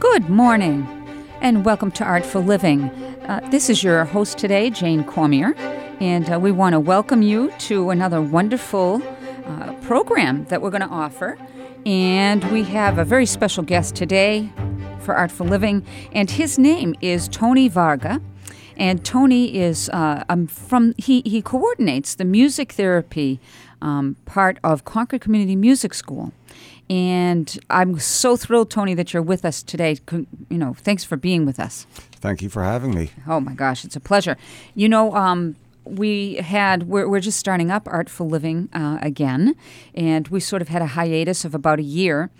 Good morning, and welcome to Artful Living. Uh, this is your host today, Jane Cormier, and uh, we want to welcome you to another wonderful uh, program that we're going to offer. And we have a very special guest today for Artful Living, and his name is Tony Varga. And Tony is uh, um, from he he coordinates the music therapy um, part of Concord Community Music School. And I'm so thrilled, Tony, that you're with us today. You know, thanks for being with us. Thank you for having me. Oh my gosh, it's a pleasure. You know, um, we had we're, we're just starting up Artful Living uh, again, and we sort of had a hiatus of about a year,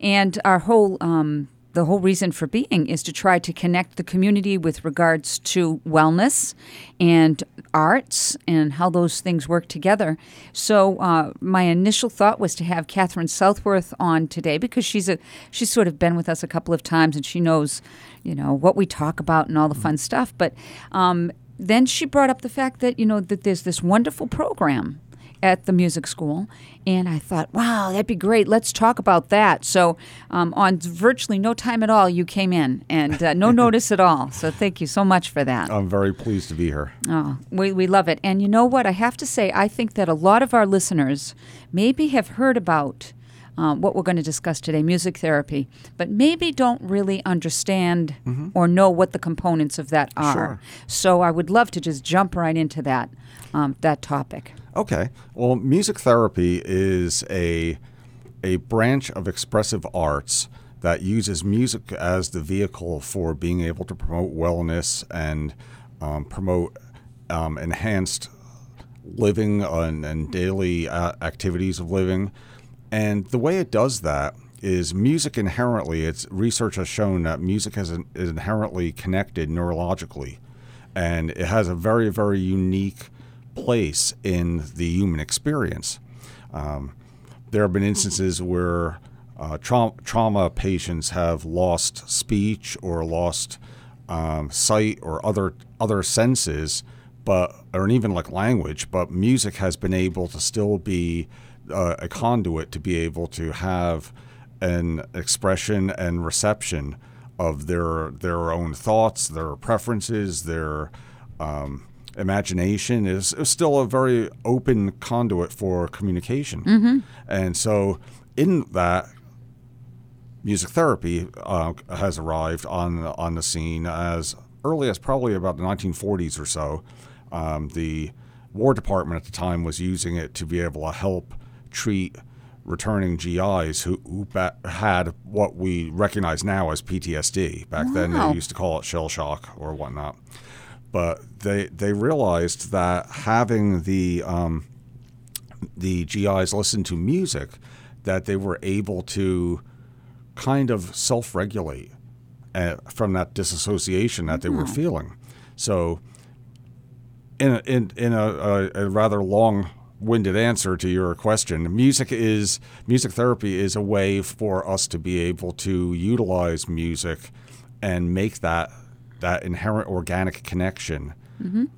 and our whole. Um, the whole reason for being is to try to connect the community with regards to wellness and arts and how those things work together. So uh, my initial thought was to have Catherine Southworth on today because she's a she's sort of been with us a couple of times and she knows, you know, what we talk about and all the fun stuff. But um, then she brought up the fact that you know that there's this wonderful program at the music school, and I thought, wow, that'd be great. Let's talk about that. So, um, on virtually no time at all, you came in, and uh, no notice at all. So, thank you so much for that. I'm very pleased to be here. Oh, we, we love it. And you know what? I have to say, I think that a lot of our listeners maybe have heard about um, what we're going to discuss today music therapy, but maybe don't really understand or know what the components of that are. Sure. So I would love to just jump right into that, um, that topic. Okay. Well, music therapy is a a branch of expressive arts that uses music as the vehicle for being able to promote wellness and um, promote um, enhanced living and, and daily uh, activities of living. And the way it does that is music inherently, its research has shown that music is, is inherently connected neurologically. And it has a very, very unique place in the human experience. Um, there have been instances where uh, trau- trauma patients have lost speech or lost um, sight or other other senses, but or even like language. But music has been able to still be uh, a conduit to be able to have an expression and reception of their their own thoughts, their preferences, their um, imagination is, is still a very open conduit for communication. And so, in that, music therapy uh, has arrived on on the scene as early as probably about the 1940s or so. Um, the War Department at the time was using it to be able to help treat returning GIs who, who ba- had what we recognize now as PTSD. Back then, they used to call it shell shock or whatnot. But they they realized that having the um, the GIs listen to music, that they were able to kind of self-regulate uh, from that disassociation that they were feeling. So, in a, in in a, a, a rather long-winded answer to your question, music is music therapy is a way for us to be able to utilize music and make that that inherent organic connection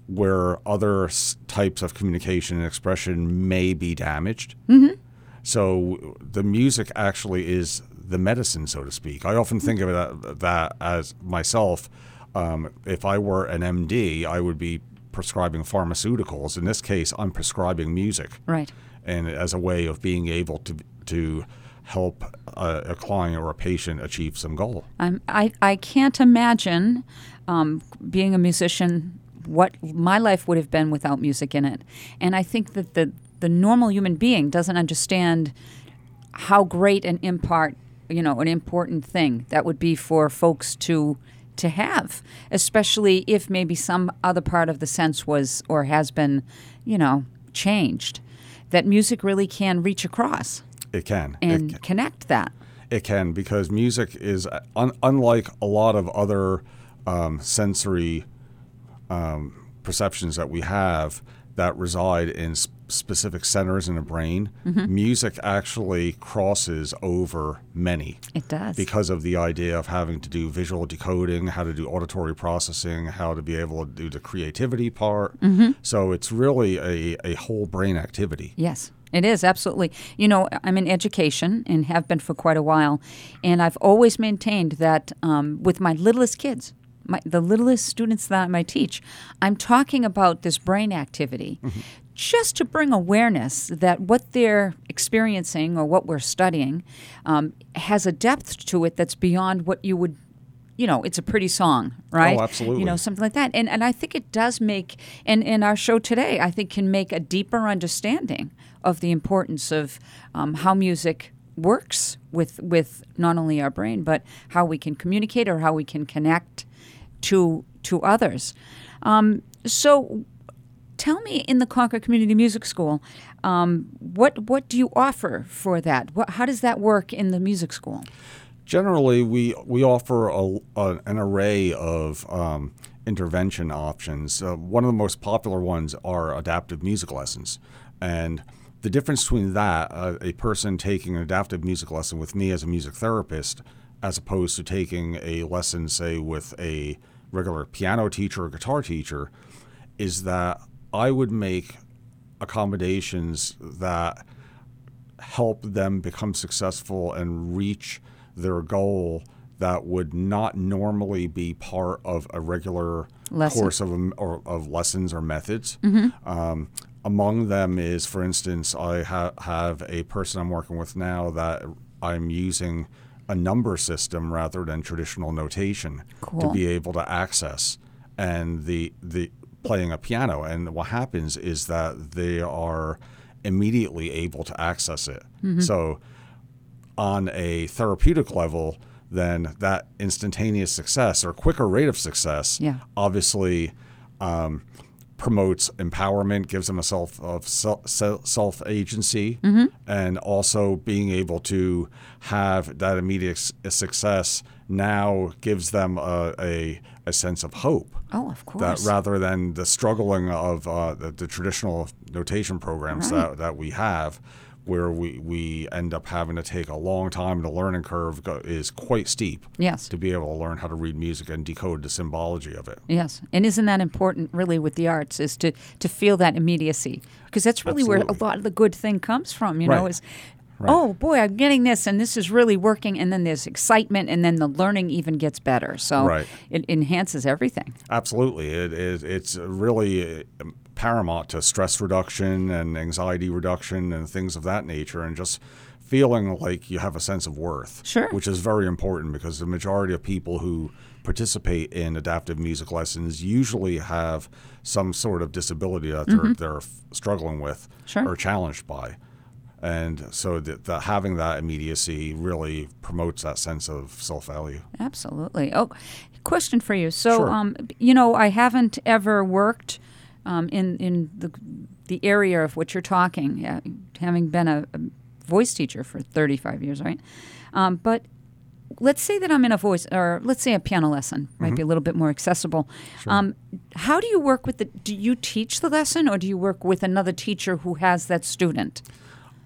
where other s- types of communication and expression may be damaged. So the music actually is the medicine, so to speak. I often think of that, that as myself. Um, if I were an MD, I would be prescribing pharmaceuticals. In this case, I'm prescribing music, Right. and as a way of being able to to help a, a client or a patient achieve some goal. I'm, I, I can't imagine um, being a musician what my life would have been without music in it. And I think that the, the normal human being doesn't understand how great an impart, you know, an important thing that would be for folks to to have, especially if maybe some other part of the sense was or has been, you know, changed. That music really can reach across It can. It and connect that. It can because music is un- unlike a lot of other um, sensory um, perceptions that we have that reside in s- specific centers in the brain. Music actually crosses over many It does. because of the idea of having to do visual decoding, how to do auditory processing, how to be able to do the creativity part. So it's really a, a whole brain activity. yes. It is absolutely. You know, I'm in education and have been for quite a while, and I've always maintained that um, with my littlest kids, my, the littlest students that I teach, I'm talking about this brain activity. Just to bring awareness that what they're experiencing or what we're studying um, has a depth to it that's beyond what you would you know, it's a pretty song, right? Oh, absolutely. You know, something like that. And and I think it does make and in our show today, I think can make a deeper understanding of the importance of um, how music works with with not only our brain but how we can communicate or how we can connect to to others. Um, so tell me in the Concord Community Music School, um, what what do you offer for that? What, how does that work in the music school? Generally, we we offer a, a, an array of um, intervention options. Uh, one of the most popular ones are adaptive music lessons, and the difference between that, uh, a person taking an adaptive music lesson with me as a music therapist, as opposed to taking a lesson, say, with a regular piano teacher or guitar teacher, is that I would make accommodations that help them become successful and reach their goal that would not normally be part of a regular Lesson. course of, or, of lessons or methods. Um, among them is, for instance, I ha- have a person I'm working with now that I'm using a number system rather than traditional notation to be able to access and the the playing a piano. And what happens is that they are immediately able to access it. So on a therapeutic level then that instantaneous success or quicker rate of success Yeah. obviously um, promotes empowerment, gives them a self of self agency, and also being able to have that immediate success now gives them a, a, a sense of hope. Oh, of That course. rather than the struggling of uh, the, the traditional notation programs Right. that, that we have, where we, we end up having to take a long time, the learning curve go, is quite steep yes. to be able to learn how to read music and decode the symbology of it. Yes, and isn't that important, really, with the arts, is to to feel that immediacy because that's really where a lot of the good thing comes from. You know, is Right. oh boy, I'm getting this, and this is really working, and then there's excitement, and then the learning even gets better. So Right. it enhances everything. Absolutely, it, it, it's really paramount to stress reduction and anxiety reduction and things of that nature, and just feeling like you have a sense of worth. Sure. Which is very important because the majority of people who participate in adaptive music lessons usually have some sort of disability that they're, they're struggling with Mm-hmm. Sure. or challenged by. And so the, the, having that immediacy really promotes that sense of self value. Absolutely. Oh, question for you. So, Sure. um, you know, I haven't ever worked um, in in the the area of what you're talking, uh, having been a, a voice teacher for 35 years, right? Um, but let's say that I'm in a voice, or let's say a piano lesson might be a little bit more accessible. Um, how do you work with the? Do you teach the lesson, or do you work with another teacher who has that student?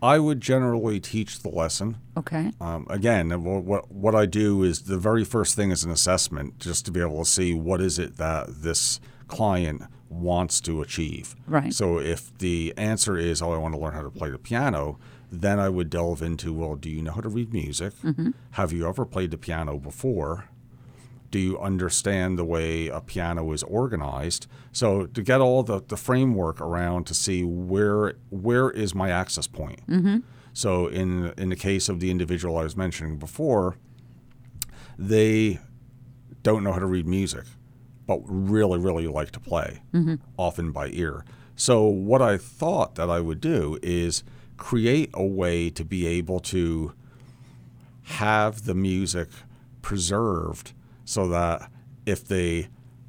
I would generally teach the lesson. Okay. Um, again, wh- what what I do is the very first thing is an assessment, just to be able to see what is it that this client wants to achieve. Right. So if the answer is, "Oh, I want to learn how to play the piano," then I would delve into, "Well, do you know how to read music? Have you ever played the piano before?" do you understand the way a piano is organized so to get all the, the framework around to see where where is my access point mm-hmm. so in in the case of the individual i was mentioning before they don't know how to read music but really really like to play mm-hmm. often by ear. So what i thought that i would do is create a way to be able to have the music preserved so that if they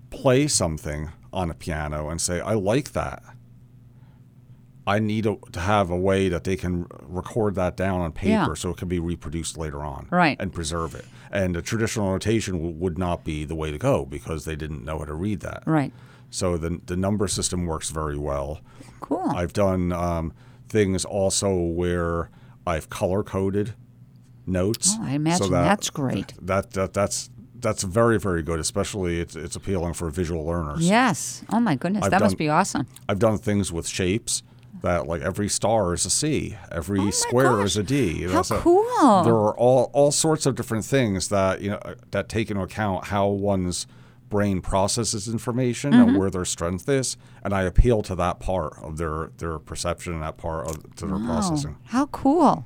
play something on a piano and say, I like that, I need a, to have a way that they can record that down on paper Yeah. so it can be reproduced later on Right. and preserve it. And the traditional notation w- would not be the way to go because they didn't know how to read that. Right. So the, the number system works very well. Cool. I've done um, things also where I've color coded notes. Oh, I imagine that's great. That, that that's that's very very good. Especially it's it's appealing for visual learners. yes. Oh my goodness, I've that must be awesome. I've done things with shapes. That like every star is a C, every Oh square gosh. is a D. You How so cool. There are all all sorts of different things that you know that take into account how one's brain processes information Mm-hmm. and where their strength is, and I appeal to that part of their their perception and that part of to their processing. Oh, how cool.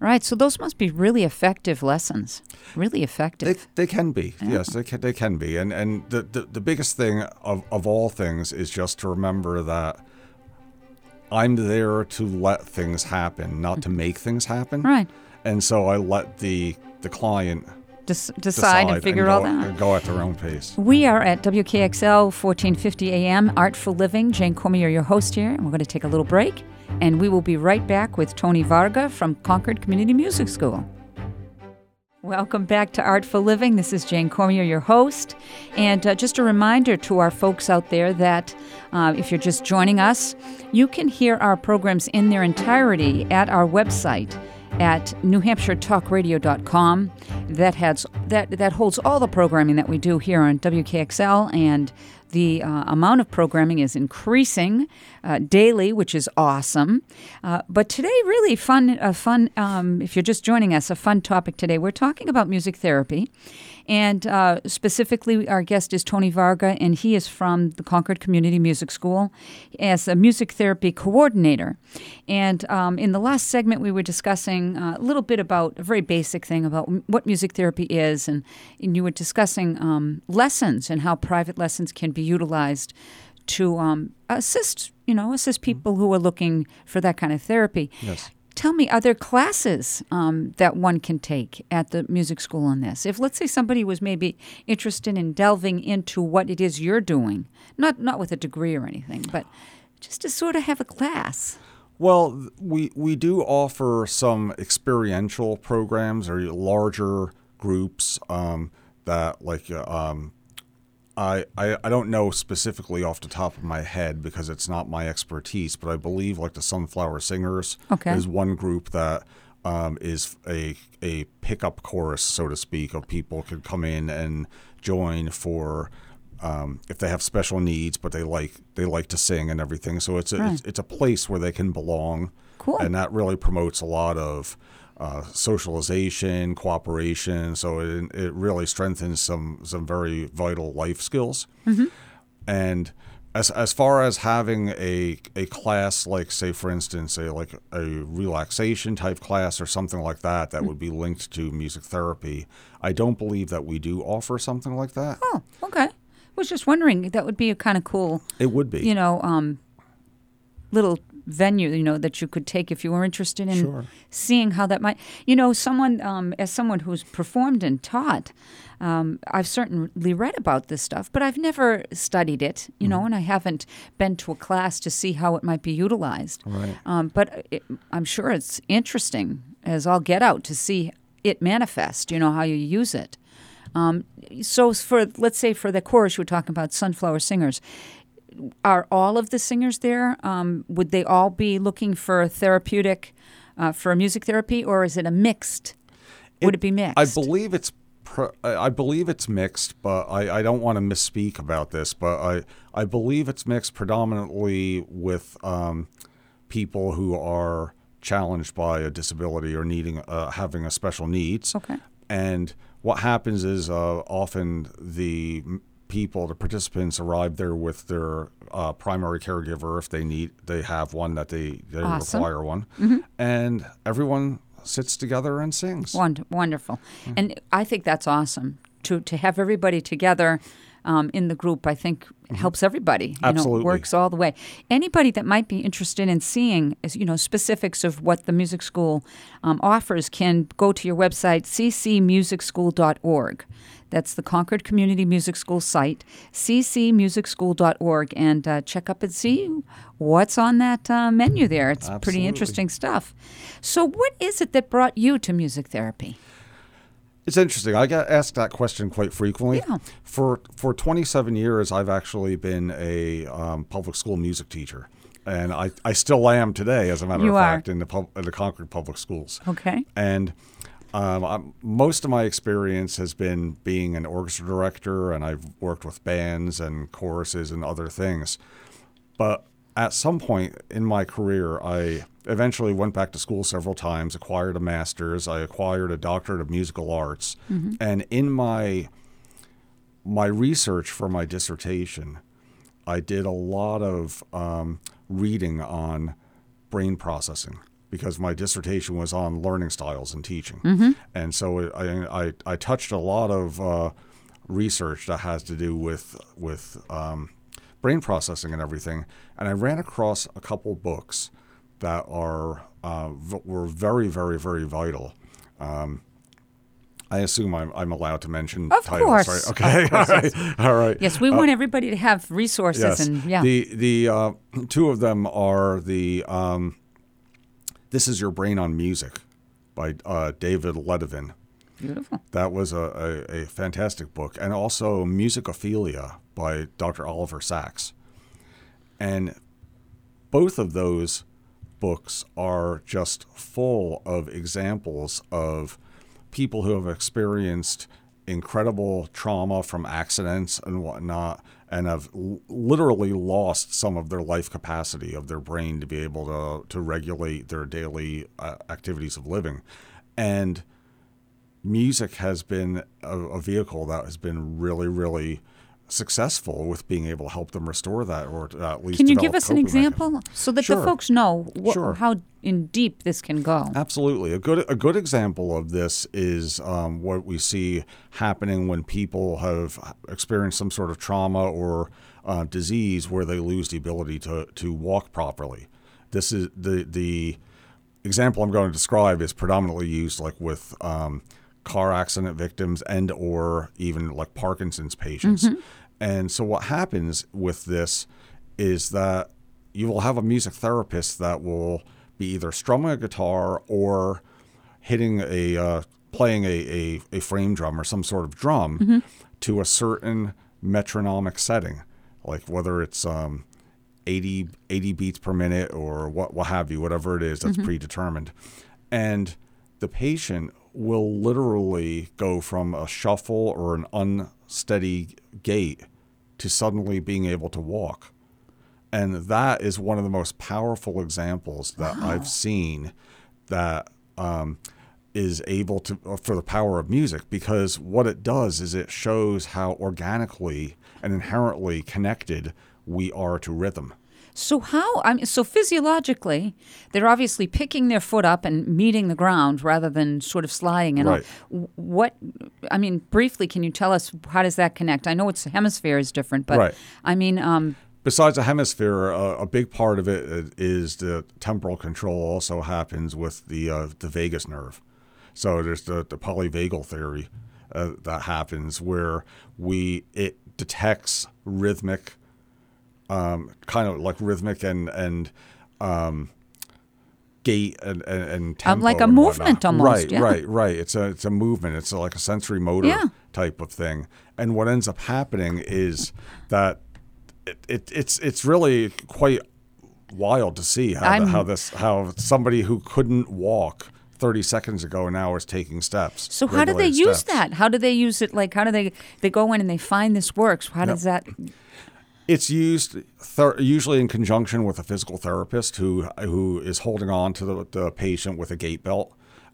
Right. So those must be really effective lessons. Really effective. They, they can be, yes, they can, they can be. And and the, the, the biggest thing of, of all things is just to remember that I'm there to let things happen, not to mm-hmm. make things happen. right. And so I let the the client Des- decide, decide and figure go, all that. and go at their own pace. We are at WKXL 1450 AM, Artful Living. Jane Cormier, your host here, and we're going to take a little break. And we will be right back with Tony Varga from Concord Community Music School. Welcome back to Artful Living. This is Jane Cormier, your host. And uh, just a reminder to our folks out there that uh, if you're just joining us, you can hear our programs in their entirety at our website at newhampshiretalkradio.com. That has that that holds all the programming that we do here on WKXL, and the uh, amount of programming is increasing uh, daily, which is awesome. Uh, but today, really fun, a fun. Um, if you're just joining us, a fun topic today. We're talking about music therapy, and uh, specifically, our guest is Tony Varga, and he is from the Concord Community Music School as a music therapy coordinator. And um, in the last segment, we were discussing uh, a little bit about a very basic thing about what music therapy is, and, and you were discussing um, lessons and how private lessons can be utilized to um, assist, you know, assist people who are looking for that kind of therapy. Yes. Tell me, are there classes um, that one can take at the music school on this? If let's say somebody was maybe interested in delving into what it is you're doing, not not with a degree or anything, but just to sort of have a class. Well, we we do offer some experiential programs or larger groups um, that like uh, um, I, I I don't know specifically off the top of my head because it's not my expertise, but I believe like the Sunflower Singers Okay. is one group that um, is a a pickup chorus, so to speak, of people could come in and join for um, if they have special needs, but they like they like to sing and everything. So it's a it's, it's a place where they can belong, Cool. and that really promotes a lot of uh, socialization, cooperation. So it, it really strengthens some some very vital life skills. And as as far as having a a class like say for instance a like a relaxation type class or something like that that would be linked to music therapy, I don't believe that we do offer something like that. Oh, okay. Was just wondering that would be a kind of cool, It would be. you know, um, little venue, you know, that you could take if you were interested in Sure. seeing how that might, you know, someone um, as someone who's performed and taught. Um, I've certainly read about this stuff, but I've never studied it, you know, and I haven't been to a class to see how it might be utilized. Right. Um, but it, I'm sure it's interesting as I'll get out to see it manifest, you know, how you use it. Um, so for let's say for the chorus were talking about sunflower singers are all of the singers there um, would they all be looking for therapeutic uh, for music therapy or is it a mixed would it, be mixed I believe it's I believe it's mixed, but I, I don't want to misspeak about this. But I I believe it's mixed predominantly with um, people who are challenged by a disability or needing uh, having a special needs. Okay. And what happens is uh, often the people, the participants, arrive there with their uh, primary caregiver if they need, they have one that they, they Awesome. require one, and everyone sits together and sings. Wond- wonderful. Hmm. And I think that's awesome to to have everybody together um, in the group. I think helps everybody. You know, Mm-hmm. Absolutely. works all the way. Anybody that might be interested in seeing, is, you know, specifics of what the music school um, offers can go to your website ccmusicschool.org. That's the Concord Community Music School site, ccmusicschool.org, and uh, check up and see what's on that uh, menu there. It's pretty interesting stuff. So, what is it that brought you to music therapy? It's interesting. I get asked that question quite frequently. Yeah. For for 27 years, I've actually been a um, public school music teacher, and I, I still am today, as a matter You of are. fact, in the pub, in the Concord Public Schools. Okay. And um, I'm, most of my experience has been being an orchestra director, and I've worked with bands and choruses and other things. But at some point in my career, I eventually went back to school several times, acquired a master's, I acquired a doctorate of musical arts, and in my my research for my dissertation, I did a lot of um, reading on brain processing because my dissertation was on learning styles and teaching, and so it, I, I I touched a lot of uh, research that has to do with with um, brain processing and everything, and I ran across a couple books that are uh, v- were very very very vital. Um, I assume I'm, I'm allowed to mention Of titles, course. right? Okay, course, all right, all right. Yes, we want everybody to have resources Yes. and yeah. The the uh, two of them are the um, "This Is Your Brain on Music" by uh, David Levitin. Beautiful. That was a, a, a fantastic book, and also Musicophilia by Dr. Oliver Sacks. And both of those books are just full of examples of people who have experienced incredible trauma from accidents and whatnot and have literally lost some of their life capacity of their brain to be able to, to regulate their daily uh, activities of living. And music has been a, a vehicle that has been really, really successful with being able to help them restore that or at least Can you give us an example mechanisms. so that Sure. the folks know wh- Sure. how in deep this can go? Absolutely. A good a good example of this is um, what we see happening when people have experienced some sort of trauma or uh, disease where they lose the ability to, to walk properly. This is the the example I'm going to describe is predominantly used like with um, car accident victims and or even like Parkinson's patients. And so what happens with this is that you will have a music therapist that will be either strumming a guitar or hitting a uh, playing a, a, a frame drum or some sort of drum to a certain metronomic setting, like whether it's um, 80, 80 beats per minute or what, what have you, whatever it is that's predetermined. And the patient will literally go from a shuffle or an unsteady gait to suddenly being able to walk. And that is one of the most powerful examples that I've seen that um, is able to, uh, for the power of music, because what it does is it shows how organically and inherently connected we are to rhythm. So how? I mean, so physiologically, they're obviously picking their foot up and meeting the ground rather than sort of sliding. And. Right. What? I mean, briefly, can you tell us how does that connect? I know it's hemisphere is different, but Right. I mean, um, Besides the hemisphere, uh, a big part of it is uh, the temporal control. Also happens with the uh, the vagus nerve. So there's the, the polyvagal theory uh, that happens where we it detects rhythmic, um, kind of like rhythmic and and um, gait and and, and tempo like a movement whatnot. almost, Right, yeah. right, right. It's a it's a movement. It's like a sensory motor Yeah. type of thing. And what ends up happening is that it, it it's it's really quite wild to see how, the, how this how somebody who couldn't walk 30 seconds ago now is taking steps. so how do they regulated use that? How do they use it? Like, how do they they go in and they find this works? How does that? It's used ther- usually in conjunction with a physical therapist who who is holding on to the, the patient with a gait belt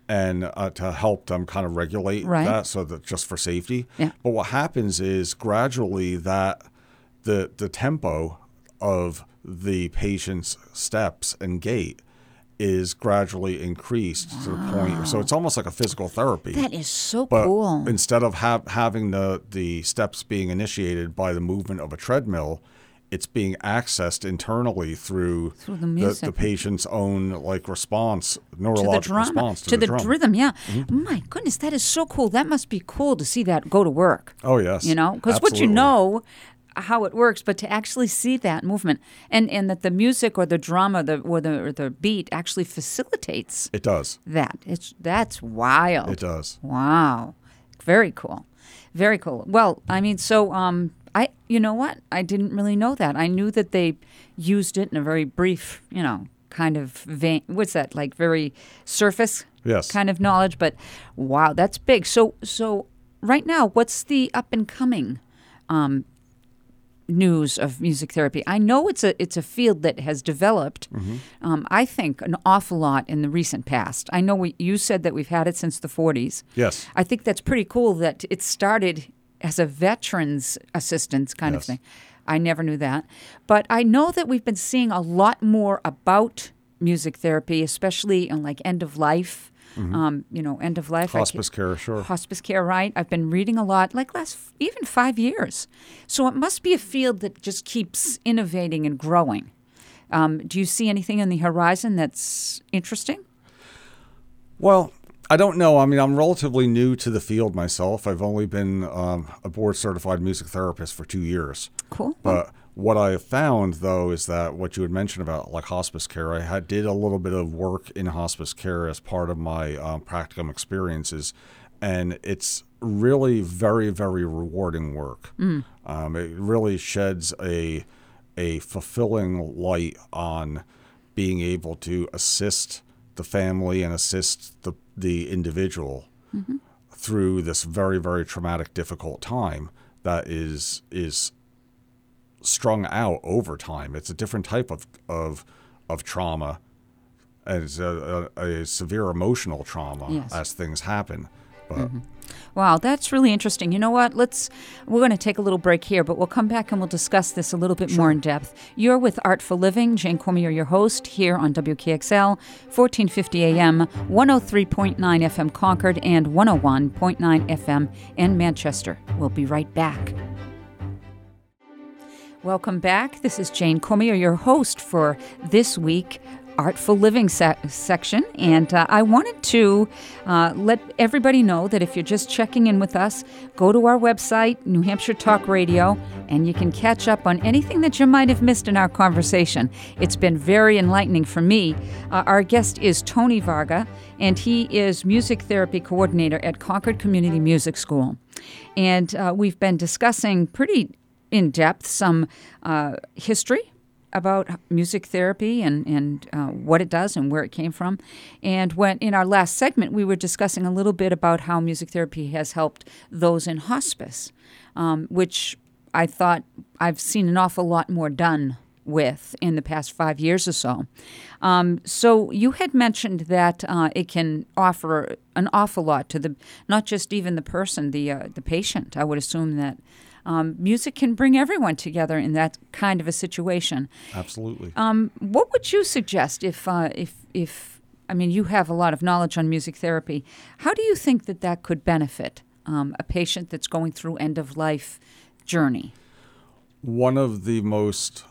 and uh, to help them kind of regulate Right. that so that just for safety. Yeah. But what happens is gradually that the the tempo of the patient's steps and gait is gradually increased to the point so it's almost like a physical therapy. That is so But cool. instead of ha- having the, the steps being initiated by the movement of a treadmill, it's being accessed internally through, Through the music. the, patient's own like response, to the neurological drama, response to, to the, the, rhythm. Yeah. Mm-hmm. My goodness, that is so cool. That must be cool to see that go to work. Oh yes, you know because what you know how it works but to actually see that movement and and that the music or the drama the or the or the beat actually facilitates it does. that. It's that's wild. It does. wow. Very cool. Very cool. Well i mean so um i you know what? I didn't really know that. I knew that they used it in a very brief you know kind of vein what's that like very surface Yes. kind of knowledge but wow that's big. So so right now what's the up and coming um news of music therapy. I know it's a it's a field that has developed. Um, I think an awful lot in the recent past. I know we, you said that we've had it since the 40s. Yes. I think that's pretty cool that it started as a veterans assistance kind of thing. I never knew that. But I know that we've been seeing a lot more about music therapy, especially on like end of life. Um, you know, end of life. Hospice care, sure. hospice care, right? I've been reading a lot, like last even five years. So it must be a field that just keeps innovating and growing. Um, do you see anything on the horizon that's interesting? Well, I don't know. I mean, I'm relatively new to the field myself. I've only been um, a board certified music therapist for two years. Cool. But what I have found, though, is that what you had mentioned about like hospice care, I had did a little bit of work in hospice care as part of my um, practicum experiences, and it's really very, very rewarding work. Um, it really sheds a a fulfilling light on being able to assist the family and assist the the individual through this very, very traumatic, difficult time that is is strung out over time. It's a different type of of, of trauma, as a, a, a severe emotional trauma Yes. as things happen. But mm-hmm. Wow, that's really interesting. You know what? Let's we're going to take a little break here, but we'll come back and we'll discuss this a little bit more in depth. You're with Artful Living, Jane Cormier, your host here on WKXL, 1450 AM, 103.9 FM Concord, and 101.9 FM in Manchester. We'll be right back. Welcome back. This is Jane Cormier, your host for this week. Artful Living se- section, and uh, I wanted to uh, let everybody know that if you're just checking in with us, go to our website, New Hampshire Talk Radio, and you can catch up on anything that you might have missed in our conversation. It's been very enlightening for me. Uh, our guest is Tony Varga, and he is music therapy coordinator at Concord Community Music School. And uh, we've been discussing pretty in depth some uh, history about music therapy and, and uh, what it does and where it came from. And when in our last segment, we were discussing a little bit about how music therapy has helped those in hospice, um, which I thought I've seen an awful lot more done with in the past five years or so. Um, so you had mentioned that uh, it can offer an awful lot to the not just even the person, the uh, the patient. I would assume that um, music can bring everyone together in that kind of a situation. absolutely. Um, what would you suggest if uh, if if I mean you have a lot of knowledge on music therapy? How do you think that that could benefit um, a patient that's going through end of life journey? one of the most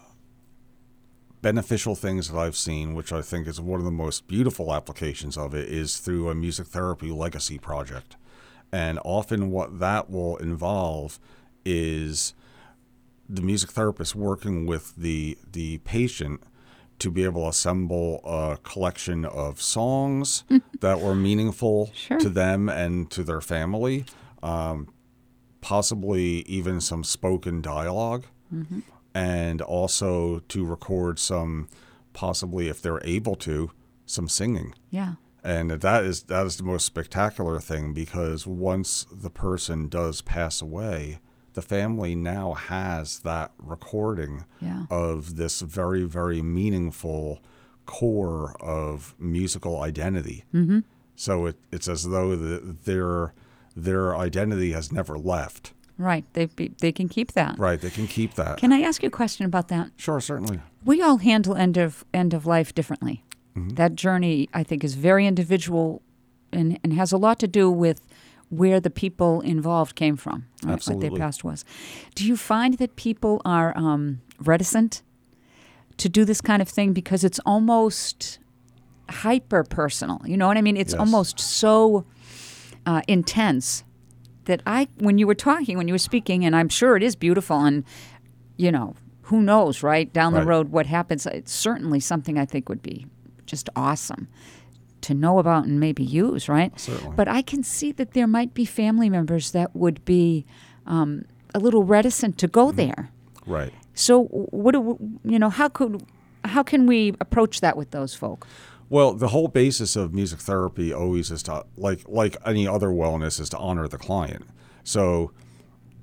beneficial things that I've seen, which I think is one of the most beautiful applications of it, is through a music therapy legacy project. And often, what that will involve is the music therapist working with the the patient to be able to assemble a collection of songs that were meaningful Sure. to them and to their family, um, possibly even some spoken dialog and also to record some, possibly if they're able to, some singing. Yeah. And that is that is the most spectacular thing because once the person does pass away, the family now has that recording Yeah. of this very very meaningful core of musical identity. Mm-hmm. So it, it's as though the, their their identity has never left. Right. They they can keep that. Right? They can keep that. Can I ask you a question about that? Sure, certainly. We all handle end of end of life differently. That journey, I think, is very individual, and, and has a lot to do with where the people involved came from, right? what their past was. Do you find that people are um, reticent to do this kind of thing because it's almost hyper personal? You know what I mean? It's Yes. almost so uh, intense that I, when you were talking, when you were speaking, and I'm sure it is beautiful, and you know, who knows, right down the road what happens. It's certainly something I think would be just awesome to know about and maybe use, right? Certainly. But I can see that there might be family members that would be um, a little reticent to go there. Right. So, what do we- you know? How could how can we approach that with those folk? Well, the whole basis of music therapy always is to like like any other wellness is to honor the client. So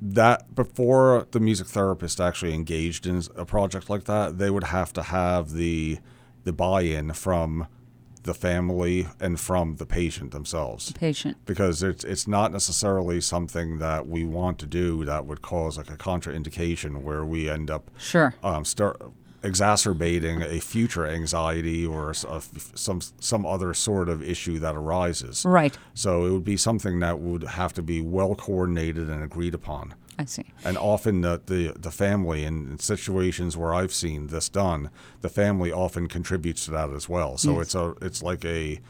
that before the music therapist actually engaged in a project like that, they would have to have the the buy-in from the family and from the patient themselves Patient. because it's it's not necessarily something that we want to do that would cause like a contraindication where we end up Sure. um, start exacerbating a future anxiety or s- a f- some some other sort of issue that arises. Right. So it would be something that would have to be well coordinated and agreed upon. I see. And often the, the, the family, in, in situations where I've seen this done, the family often contributes to that as well. So Yes. it's a it's like a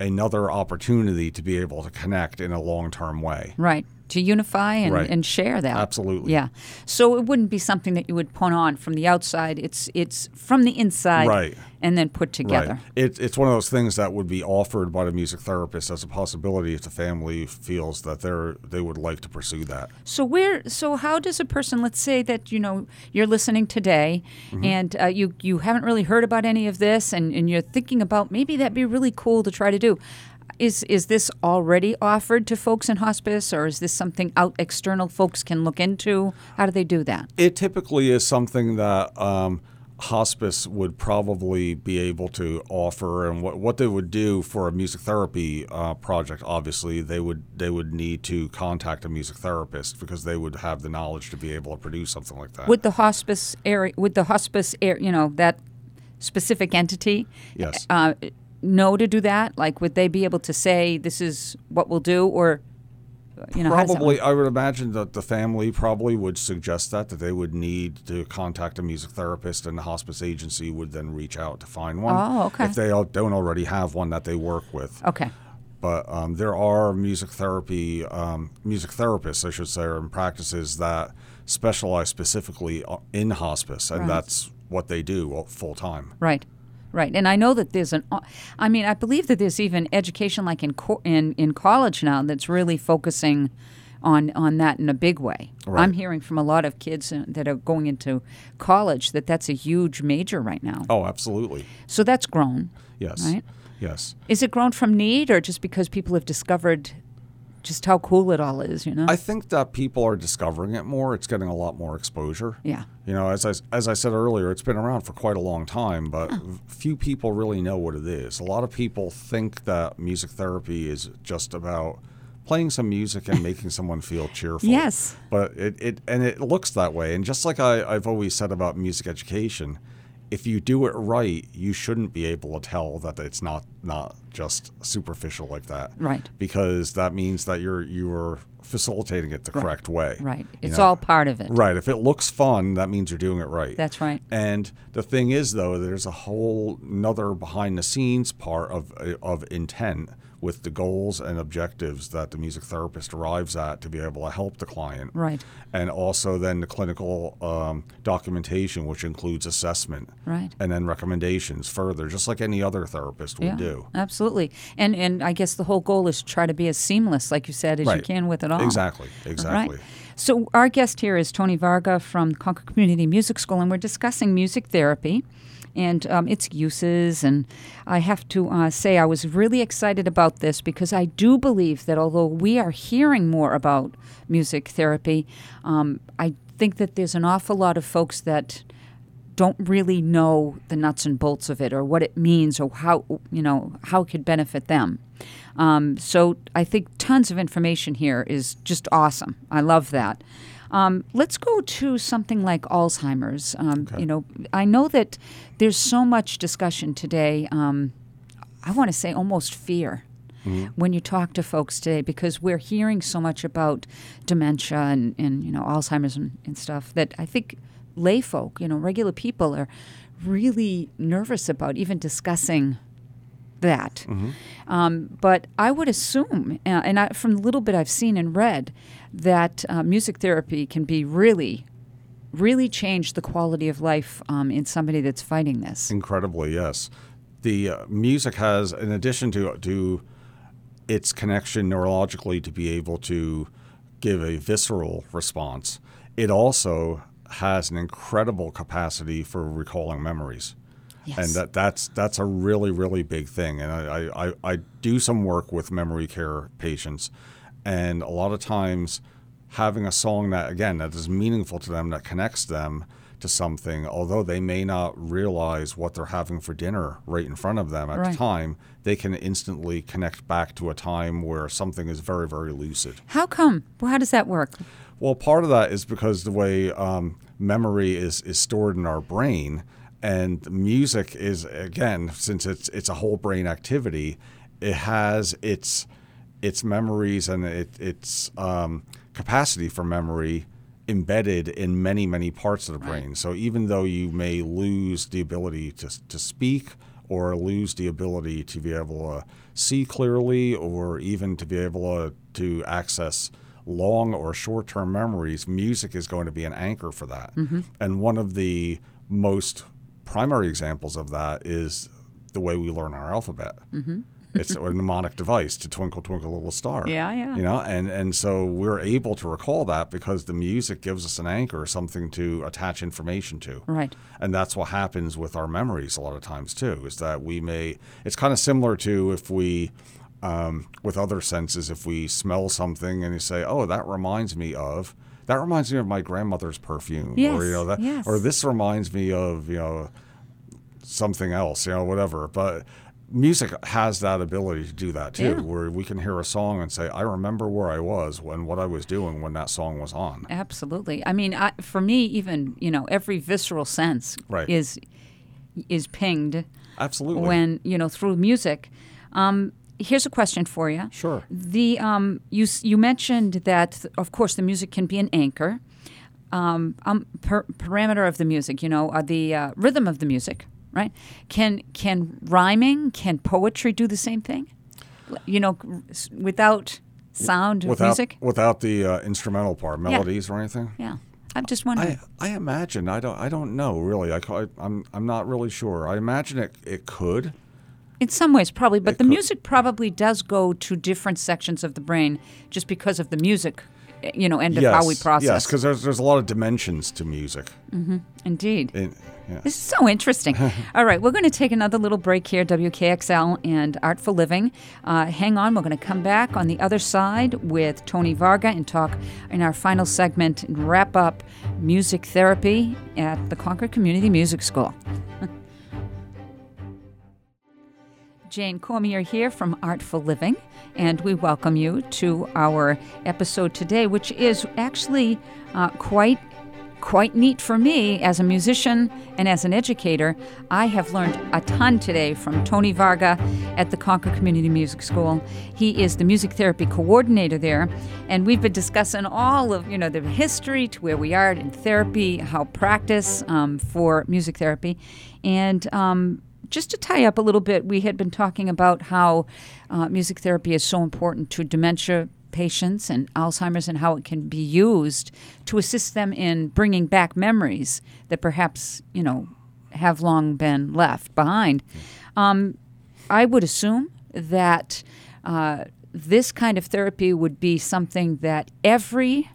another opportunity to be able to connect in a long term way. Right. To unify and, Right. and share that. Absolutely. Yeah. So it wouldn't be something that you would put on from the outside. It's it's from the inside Right. and then put together. Right. It, it's one of those things that would be offered by the music therapist as a possibility if the family feels that they're they would like to pursue that. So where so how does a person let's say that you know you're listening today Mm-hmm. and uh, you you haven't really heard about any of this and, and you're thinking about maybe that'd be really cool to try to do. Is is this already offered to folks in hospice or is this something out external folks can look into? How do they do that? It typically is something that um, hospice would probably be able to offer, and what, what they would do for a music therapy uh, project. Obviously, they would they would need to contact a music therapist because they would have the knowledge to be able to produce something like that. Would the hospice area would the hospice area, you know, that specific entity Yes. uh, know to do that? Like would they be able to say this is what we'll do or you know, how does that Probably. I would imagine that the family probably would suggest that that they would need to contact a music therapist, and the hospice agency would then reach out to find one. Oh, okay. If they don't already have one that they work with, Okay. but um, there are music therapy, um, music therapists, I should say, or in practices that specialize specifically in hospice, and Right. that's what they do full time. Right. Right. And I know that there's an I mean, I believe that there's even education like in co- in in college now that's really focusing on on that in a big way. Right. I'm hearing from a lot of kids uh, that are going into college that that's a huge major right now. Oh, absolutely. So that's grown. Yes. Right. Yes. Is it grown from need or just because people have discovered just how cool it all is, you know? I think that people are discovering it more. It's getting a lot more exposure. yeah. You know, as I, as I said earlier, it's been around for quite a long time, but few people really know what it is. A lot of people think that music therapy is just about playing some music and making someone feel cheerful. Yes. But it, it and it looks that way. And just like I, I've always said about music education, if you do it right, you shouldn't be able to tell that it's not not just superficial like that. Right. Because that means that you're you're facilitating it the correct way. Right. It's know? all part of it. Right. If it looks fun, that means you're doing it right. That's right. And the thing is, though, there's a whole another behind the scenes part of of intent with the goals and objectives that the music therapist arrives at to be able to help the client. Right. And also then the clinical um, documentation, which includes assessment. Right. And then recommendations further, just like any other therapist would do. Absolutely. And and I guess the whole goal is to try to be as seamless, like you said, as you can with it all. Exactly. Exactly. Right. So our guest here is Tony Varga from Concord Community Music School, and we're discussing music therapy and um, its uses. And I have to uh, say, I was really excited about this because I do believe that although we are hearing more about music therapy, um, I think that there's an awful lot of folks that don't really know the nuts and bolts of it or what it means or how you know how it could benefit them. Um, so I think tons of information here is just awesome. I love that. Um, let's go to something like Alzheimer's. Um, You know, I know that there's so much discussion today. Um, I want to say almost fear when you talk to folks today because we're hearing so much about dementia and, and you know Alzheimer's and, and stuff that I think lay folk, you know, regular people are really nervous about even discussing that. Um, but I would assume, uh, and I, from the little bit I've seen and read, that uh, music therapy can be really, really change the quality of life um, in somebody that's fighting this. Incredibly, yes. The uh, music has, in addition to to its connection neurologically to be able to give a visceral response, it also has an incredible capacity for recalling memories. Yes. And that, that's that's a really really big thing. And I, I, I do some work with memory care patients, and a lot of times having a song that again that is meaningful to them that connects them to something although they may not realize what they're having for dinner right in front of them at Right. the time they can instantly connect back to a time where something is very very lucid How come? Well, how does that work? Well, part of that is because the way um, memory is, is stored in our brain, and music is again, since it's it's a whole brain activity, it has its its memories and it, its um, capacity for memory embedded in many many parts of the brain. So even though you may lose the ability to to speak or lose the ability to be able to see clearly or even to be able to, to access long or short term memories, music is going to be an anchor for that. Mm-hmm. And one of the most primary examples of that is the way we learn our alphabet. Mm-hmm. It's a mnemonic device to twinkle, twinkle, little star. Yeah, yeah. You know, and and so we're able to recall that because the music gives us an anchor, something to attach information to. Right. And that's what happens with our memories a lot of times too. Is that we may? It's kind of similar to if we, um, with other senses, if we smell something and you say, "Oh, that reminds me of." That reminds me of my grandmother's perfume, or you know that, yes. or this reminds me of you know something else, you know, whatever. But music has that ability to do that too, Yeah. where we can hear a song and say, "I remember where I was when what I was doing when that song was on." Absolutely. I mean, I, for me, even you know, every visceral sense Right. is is pinged Absolutely. when you know through music. Um, here's a question for you. Sure. The um, you you mentioned that of course the music can be an anchor. Um, um, per- parameter of the music, you know, uh, the uh, rhythm of the music, right? Can can rhyming, can poetry do the same thing? You know, without sound without music. without the uh, instrumental part, melodies or anything. Yeah, I'm just wondering. I, I imagine I don't I don't know really I, am I'm not really sure. I imagine it it could. In some ways, probably, but It the could- music probably does go to different sections of the brain just because of the music, eh, you know, and of how we process. Yes, because there's there's a lot of dimensions to music. Indeed. In, yeah. This is so interesting. All right, we're going to take another little break here, WKXL and Artful Living. Uh, hang on, we're going to come back on the other side with Tony Varga and talk in our final segment and wrap up music therapy at the Concord Community Music School. Jane Cormier here from Artful Living, and we welcome you to our episode today, which is actually uh, quite quite neat for me as a musician and as an educator. I have learned a ton today from Tony Varga at the Concord Community Music School. He is the music therapy coordinator there, and we've been discussing all of you know the history to where we are in therapy, how practice um, for music therapy, and um, just to tie up a little bit, we had been talking about how uh, music therapy is so important to dementia patients and Alzheimer's and how it can be used to assist them in bringing back memories that perhaps, you know, have long been left behind. Um, I would assume that uh, this kind of therapy would be something that every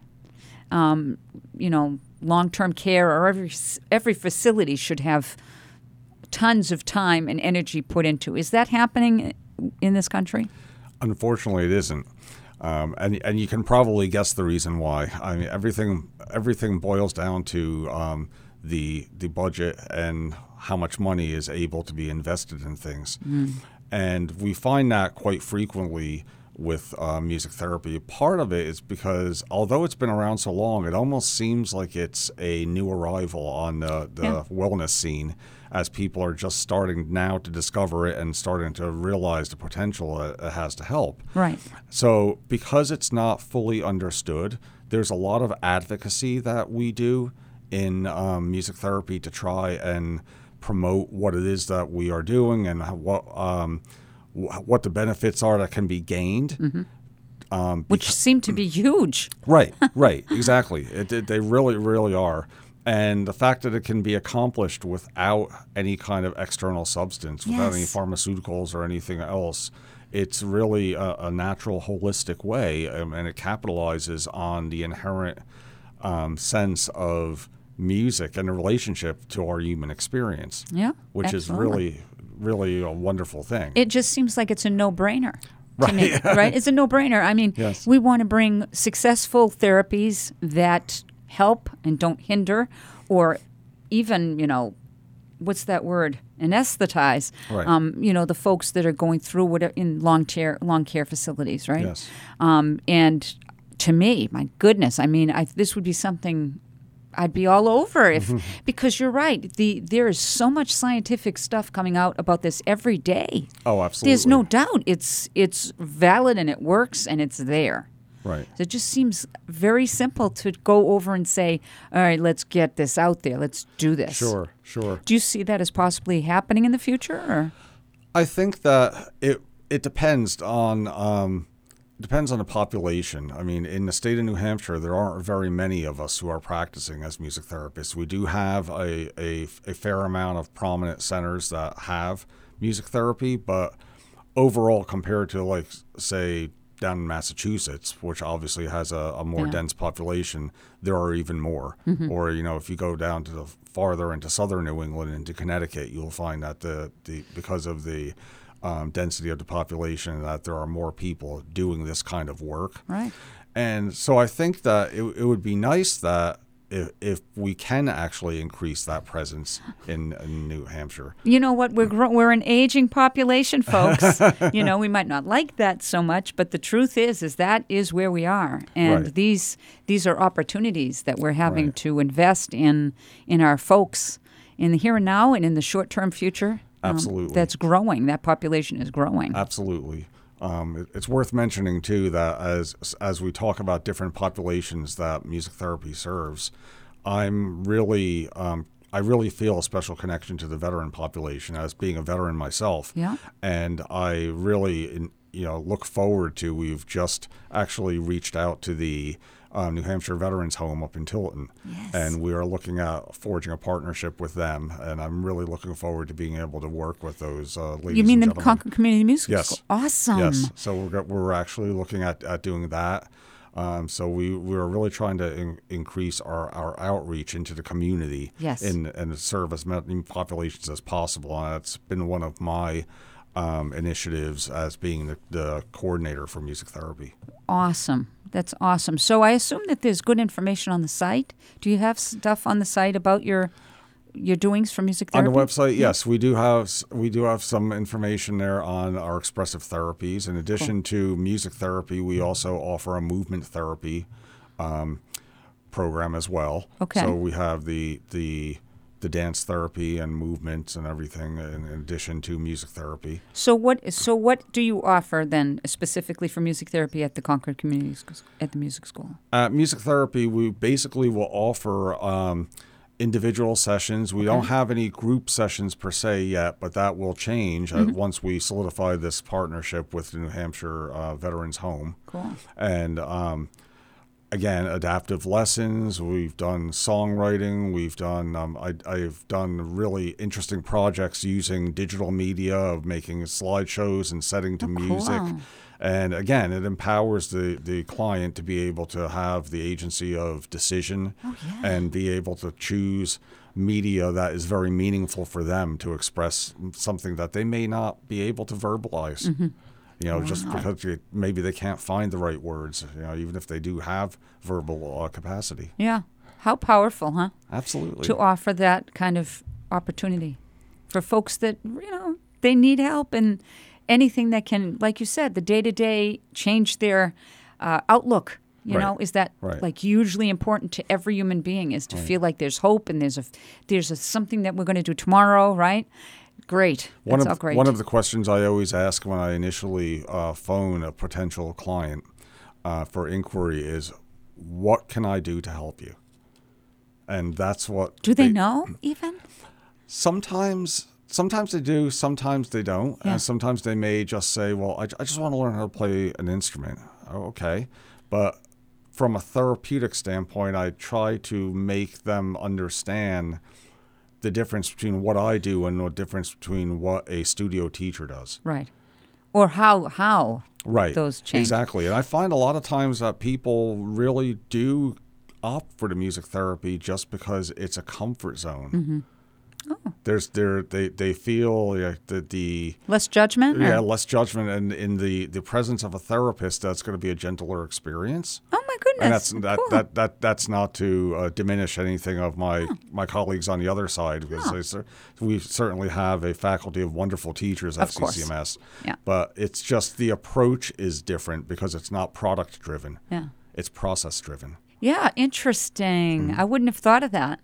um, you know, long-term care or every every facility should have tons of time and energy put into. Is that happening in this country? Unfortunately, it isn't. Um, and and you can probably guess the reason why. I mean, everything everything boils down to um, the the budget and how much money is able to be invested in things. And we find that quite frequently with uh, music therapy. Part of it is because although it's been around so long, it almost seems like it's a new arrival on the, the Yeah. wellness scene as people are just starting now to discover it and starting to realize the potential it, it has to help. Right. So, because it's not fully understood, there's a lot of advocacy that we do in um, music therapy to try and promote what it is that we are doing and what um, what the benefits are that can be gained. Um, Which seem to be huge. Right, right, exactly. It, it, they really, really are. And the fact that it can be accomplished without any kind of external substance, without any pharmaceuticals or anything else, it's really a, a natural, holistic way, um, and it capitalizes on the inherent um, sense of music and the relationship to our human experience, Yeah. which absolutely. is really, really a wonderful thing. It just seems like it's a no-brainer. to me, right? It's a no-brainer. I mean, Yes. we want to bring successful therapies that help and don't hinder, or even, you know, what's that word? Anesthetize. Right. Um, you know, the folks that are going through what in long care long care facilities, right? Yes. Um, and to me, my goodness, I mean, I, this would be something I'd be all over if because you're right. The there is so much scientific stuff coming out about this every day. Oh, absolutely. There's no doubt it's it's valid and it works and it's there. Right. So it just seems very simple to go over and say, "All right, let's get this out there. Let's do this." Sure, sure. Do you see that as possibly happening in the future? Or? I think that it it depends on um, depends on the population. I mean, in the state of New Hampshire, there aren't very many of us who are practicing as music therapists. We do have a, a, a fair amount of prominent centers that have music therapy, but overall, compared to like say down in Massachusetts, which obviously has a, a more Yeah. dense population, there are even more. Mm-hmm. Or you know, if you go down to the farther into southern New England into Connecticut, you'll find that the, the because of the um, density of the population, that there are more people doing this kind of work. Right. And so I think that it, it would be nice that if, if we can actually increase that presence in, in New Hampshire. You know what? We're gro- we're an aging population, folks. you know, we might not like that so much, but the truth is, is that is where we are, and Right. these these are opportunities that we're having Right. to invest in in our folks in the here and now and in the short term future. Um, Absolutely. that's growing. That population is growing. Absolutely. Um, it- it's worth mentioning too that as as we talk about different populations that music therapy serves, I'm really um, I really feel a special connection to the veteran population as being a veteran myself. Yeah. And I really you know look forward to. We've just actually reached out to the um, New Hampshire Veterans Home up in Tilton, Yes. and we are looking at forging a partnership with them. And I'm really looking forward to being able to work with those uh, ladies. you mean the gentlemen. Concord Community Music Yes. School? Awesome. Yes. So we're, we're actually looking at, at doing that. Um, so we, we're really trying to in, increase our, our outreach into the community Yes. and, and serve as many populations as possible. And that's been one of my um, initiatives as being the, the coordinator for music therapy. Awesome. That's awesome. So I assume that there's good information on the site. Do you have stuff on the site about your your doings for music therapy? On the website, yes, we do have we do have some information there on our expressive therapies. In addition to music therapy, we also offer a movement therapy um, program as well. Okay. So we have the the the dance therapy and movements and everything in, addition to music therapy. So what? So what do you offer then specifically for music therapy at the Concord Community Schools, at the music school? At music therapy, we basically will offer um, individual sessions. We don't have any group sessions per se yet, but that will change uh, once we solidify this partnership with the New Hampshire uh, Veterans Home. Cool. And um, again, adaptive lessons. We've done songwriting. We've done. Um, I, I've done really interesting projects using digital media of making slideshows and setting to music. cool. And again, it empowers the, the client to be able to have the agency of decision and be able to choose media that is very meaningful for them to express something that they may not be able to verbalize. You know, just because maybe they can't find the right words, you know, even if they do have verbal uh, capacity. Yeah. How powerful, huh? Absolutely. To offer that kind of opportunity for folks that you know they need help and anything that can, like you said, the day to day change their uh, outlook. You Right. know, is that Right. like hugely important to every human being is to feel like there's hope and there's a there's a, something that we're going to do tomorrow, right? Great. One That's of great. one of the questions I always ask when I initially uh, phone a potential client uh, for inquiry is, "What can I do to help you?" And that's what do they know even? Sometimes, sometimes they do. Sometimes they don't. Yeah. And sometimes they may just say, "Well, I, I just want to learn how to play an instrument." Oh, okay, but from a therapeutic standpoint, I try to make them understand the difference between what I do and the difference between what a studio teacher does. Right. Or how how Right. those change. Exactly. And I find a lot of times that people really do opt for the music therapy just because it's a comfort zone. Mm-hmm. Oh, there's there they they feel like the the Less judgment? or- yeah less judgment and in the the presence of a therapist that's going to be a gentler experience. Oh my goodness. and that's that, Cool. that that that's not to uh, diminish anything of my my colleagues on the other side because they we certainly have a faculty of wonderful teachers at. CCMS. Yeah. But it's just the approach is different because it's not product driven. Yeah. It's process driven. Yeah, interesting. Mm-hmm. I wouldn't have thought of that.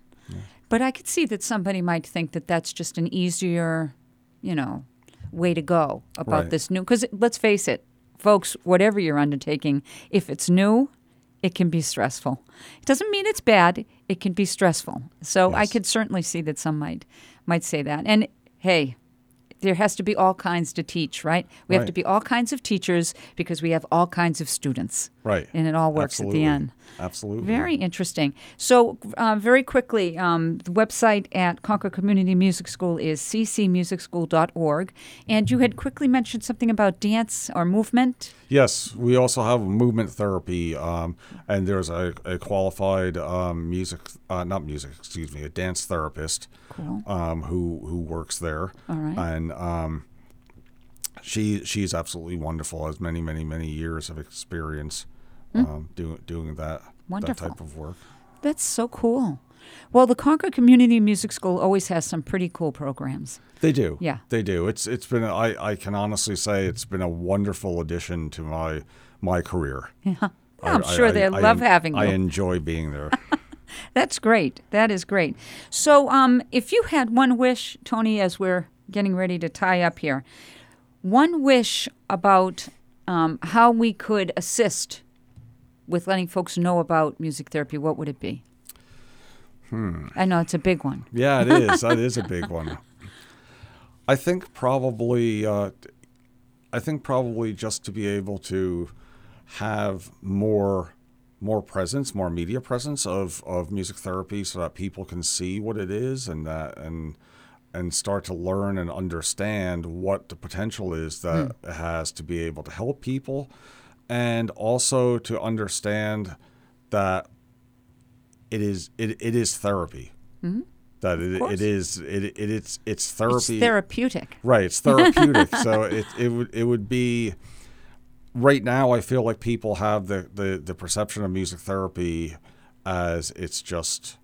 But I could see that somebody might think that that's just an easier, you know, way to go about Right. this new. Because let's face it, folks, whatever you're undertaking, if it's new, it can be stressful. It doesn't mean it's bad. It can be stressful. So I could certainly see that some might might say that. And hey, there has to be all kinds to teach, right? We have to be all kinds of teachers because we have all kinds of students. Right. And it all works at the end. Absolutely. Very interesting. So, uh, very quickly, um, the website at Concord Community Music School is ccmusicschool.org. And you had quickly mentioned something about dance or movement. Yes, we also have movement therapy, um, and there's a, a qualified um, music, uh, not music, excuse me, a dance therapist Cool. um, who who works there. All right. And um, she she's absolutely wonderful. Has many many many years of experience um, doing doing that. Wonderful. that type of work. That's so cool. Well, the Concord Community Music School always has some pretty cool programs. They do. Yeah. They do. It's it's been I, I can honestly say it's been a wonderful addition to my my career. Yeah. I- I'm I- sure I- they I love en- having you. I enjoy being there. That's great. That is great. So, um, if you had one wish, Tony, as we're getting ready to tie up here, one wish about um, how we could assist with letting folks know about music therapy, what would it be? Hmm. I know it's a big one. Yeah, it is. that is a big one. I think probably, uh, I think probably just to be able to have more, more presence, more media presence of, of music therapy, so that people can see what it is and that and and start to learn and understand what the potential is that hmm. it has to be able to help people, and also to understand that it is it, it is therapy. Mm-hmm. That it, it is it, it it's it's It's therapy. therapeutic. right, it's therapeutic. so it it would it would be right now I feel like people have the, the, the perception of music therapy as it's just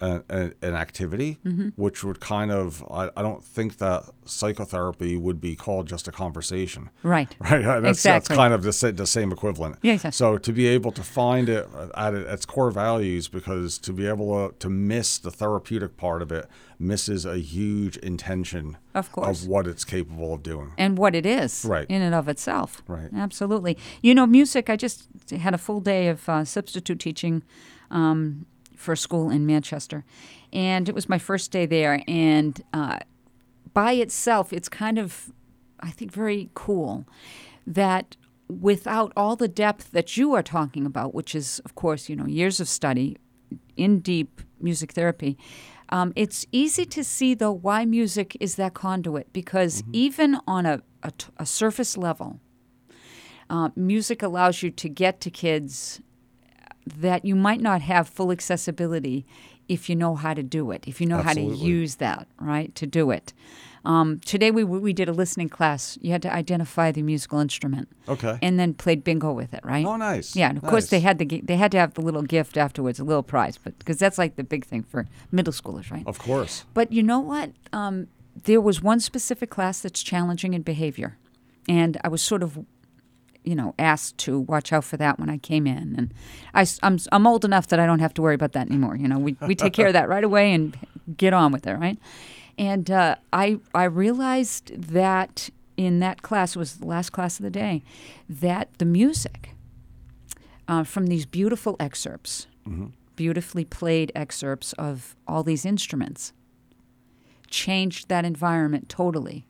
a, a, an activity, Mm-hmm. which would kind of I, I don't think that psychotherapy would be called just a conversation. Right. Right, that's, that's Exactly. kind of the, the same equivalent. Yeah, exactly. So to be able to find it at its core values, because to be able to, to miss the therapeutic part of it misses a huge intention Of course. of what it's capable of doing. and what it is Right. in and of itself. Right. Absolutely. You know, music, I just had a full day of uh, substitute teaching um, for a school in Manchester. And it was my first day there. And uh, by itself, it's kind of, I think, very cool that without all the depth that you are talking about, which is, of course, you know, years of study in deep music therapy, um, it's easy to see, though, why music is that conduit because even on a, a t- a surface level, uh, music allows you to get to kids that you might not have full accessibility if you know how to do it, if you know how to use that, right, to do it. Um, today we, we did a listening class. You had to identify the musical instrument Okay. and then played bingo with it, right? oh, nice. Yeah, and of course they had the they had to have the little gift afterwards, a little prize, but because that's like the big thing for middle schoolers, right? Of course. But you know what? Um, there was one specific class that's challenging in behavior, and I was sort of, you know, asked to watch out for that when I came in. And I, am I'm old enough that I don't have to worry about that anymore. You know, we we take care of that right away and get on with it, right? And uh, I I realized that in that class it was the last class of the day, that the music uh, from these beautiful excerpts, beautifully played excerpts of all these instruments, changed that environment totally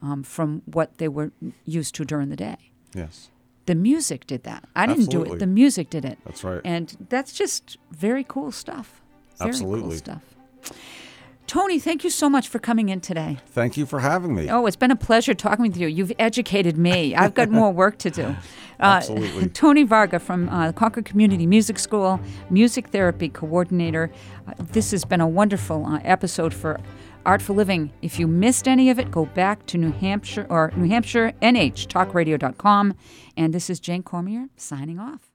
um, from what they were used to during the day. Yes. The music did that. I didn't do it. The music did it. That's right. And that's just very cool stuff. Very cool Absolutely. stuff. Tony, thank you so much for coming in today. Thank you for having me. Oh, it's been a pleasure talking with you. You've educated me. I've got more work to do. Uh, Absolutely. Tony Varga from uh, Concord Community Music School, music therapy coordinator. Uh, this has been a wonderful uh, episode for Artful Living. If you missed any of it, go back to New Hampshire or New Hampshire NH Talkradio.com. And this is Jane Cormier signing off.